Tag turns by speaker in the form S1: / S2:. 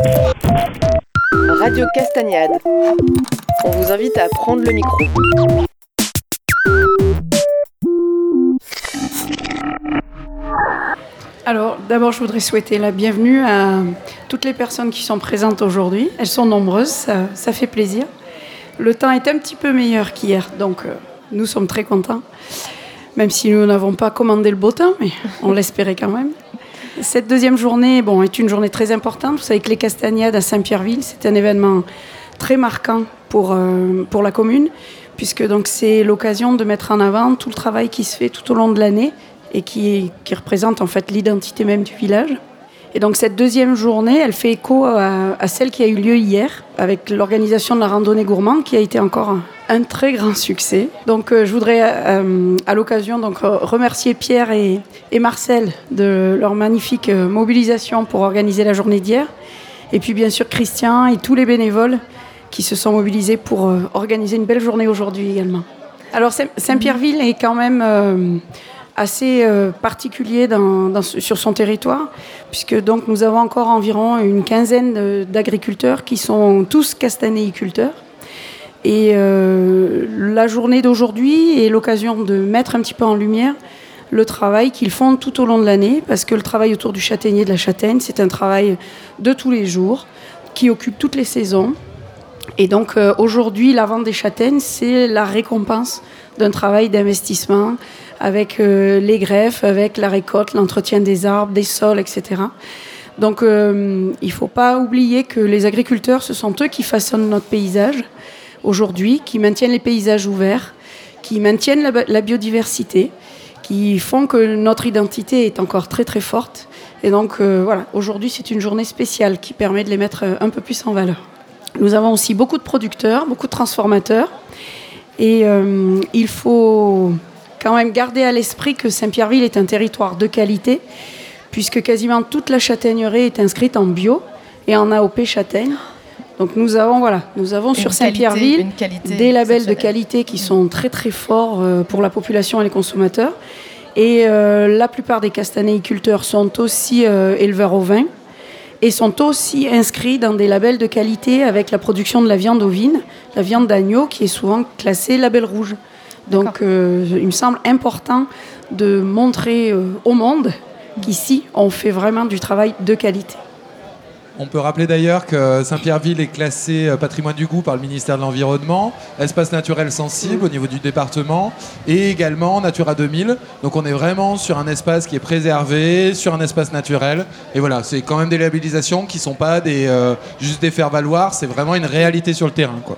S1: Radio Castagnade. On vous invite à prendre le micro.
S2: Alors, d'abord, je voudrais souhaiter la bienvenue à toutes les personnes qui sont présentes aujourd'hui. Elles sont nombreuses, ça, fait plaisir. Le temps est un petit peu meilleur qu'hier, donc euh, nous sommes très contents. Même si nous n'avons pas commandé le beau temps, mais on l'espérait quand même. Cette deuxième journée bon, est une journée très importante. Vous savez que les Castagnades à Saint-Pierreville, c'est un événement très marquant pour, euh, pour la commune, puisque donc c'est l'occasion de mettre en avant tout le travail qui se fait tout au long de l'année et qui, qui représente en fait l'identité même du village. Et donc cette deuxième journée, elle fait écho à, celle qui a eu lieu hier avec l'organisation de la randonnée gourmande qui a été encore un, très grand succès. Donc euh, je voudrais euh, à l'occasion donc remercier Pierre et, Marcel de leur magnifique euh, mobilisation pour organiser la journée d'hier. Et puis bien sûr Christian et tous les bénévoles qui se sont mobilisés pour organiser une belle journée aujourd'hui également. Alors Saint-Pierreville est quand même assez particulier sur son territoire, puisque donc nous avons encore environ une quinzaine d'agriculteurs qui sont tous castanéiculteurs. Et euh, la journée d'aujourd'hui est l'occasion de mettre un petit peu en lumière le travail qu'ils font tout au long de l'année, parce que le travail autour du châtaignier de la châtaigne, c'est un travail de tous les jours, qui occupe toutes les saisons. Et donc euh, aujourd'hui, la vente des châtaignes, c'est la récompense d'un travail d'investissement avec euh, les greffes, avec la récolte, l'entretien des arbres, des sols, etc. Donc il ne faut pas oublier que les agriculteurs, ce sont eux qui façonnent notre paysage aujourd'hui, qui maintiennent les paysages ouverts, qui maintiennent la, biodiversité, qui font que notre identité est encore très très forte. Et donc euh, voilà, aujourd'hui c'est une journée spéciale qui permet de les mettre un peu plus en valeur. Nous avons aussi beaucoup de producteurs, beaucoup de transformateurs. Et il faut quand même garder à l'esprit que Saint-Pierreville est un territoire de qualité, puisque quasiment toute la châtaigneraie est inscrite en bio et en AOP châtaigne. Donc nous avons, voilà, nous avons sur Saint-Pierreville des labels de qualité qui sont très très forts euh, pour la population et les consommateurs. Et euh, la plupart des castanéiculteurs sont aussi euh, éleveurs au vin et sont aussi inscrits dans des labels de qualité avec la production de la viande ovine, la viande d'agneau qui est souvent classée label rouge. Donc euh, il me semble important de montrer au monde qu'ici, on fait vraiment du travail de qualité.
S3: On peut rappeler d'ailleurs que Saint-Pierreville est classé euh, patrimoine du goût par le ministère de l'Environnement, espace naturel sensible au niveau du département et également Natura 2000. Donc on est vraiment sur un espace qui est préservé, sur un espace naturel. Et voilà, c'est quand même des labellisations qui ne sont pas des, juste des faire-valoir, c'est vraiment une réalité sur le terrain. Quoi.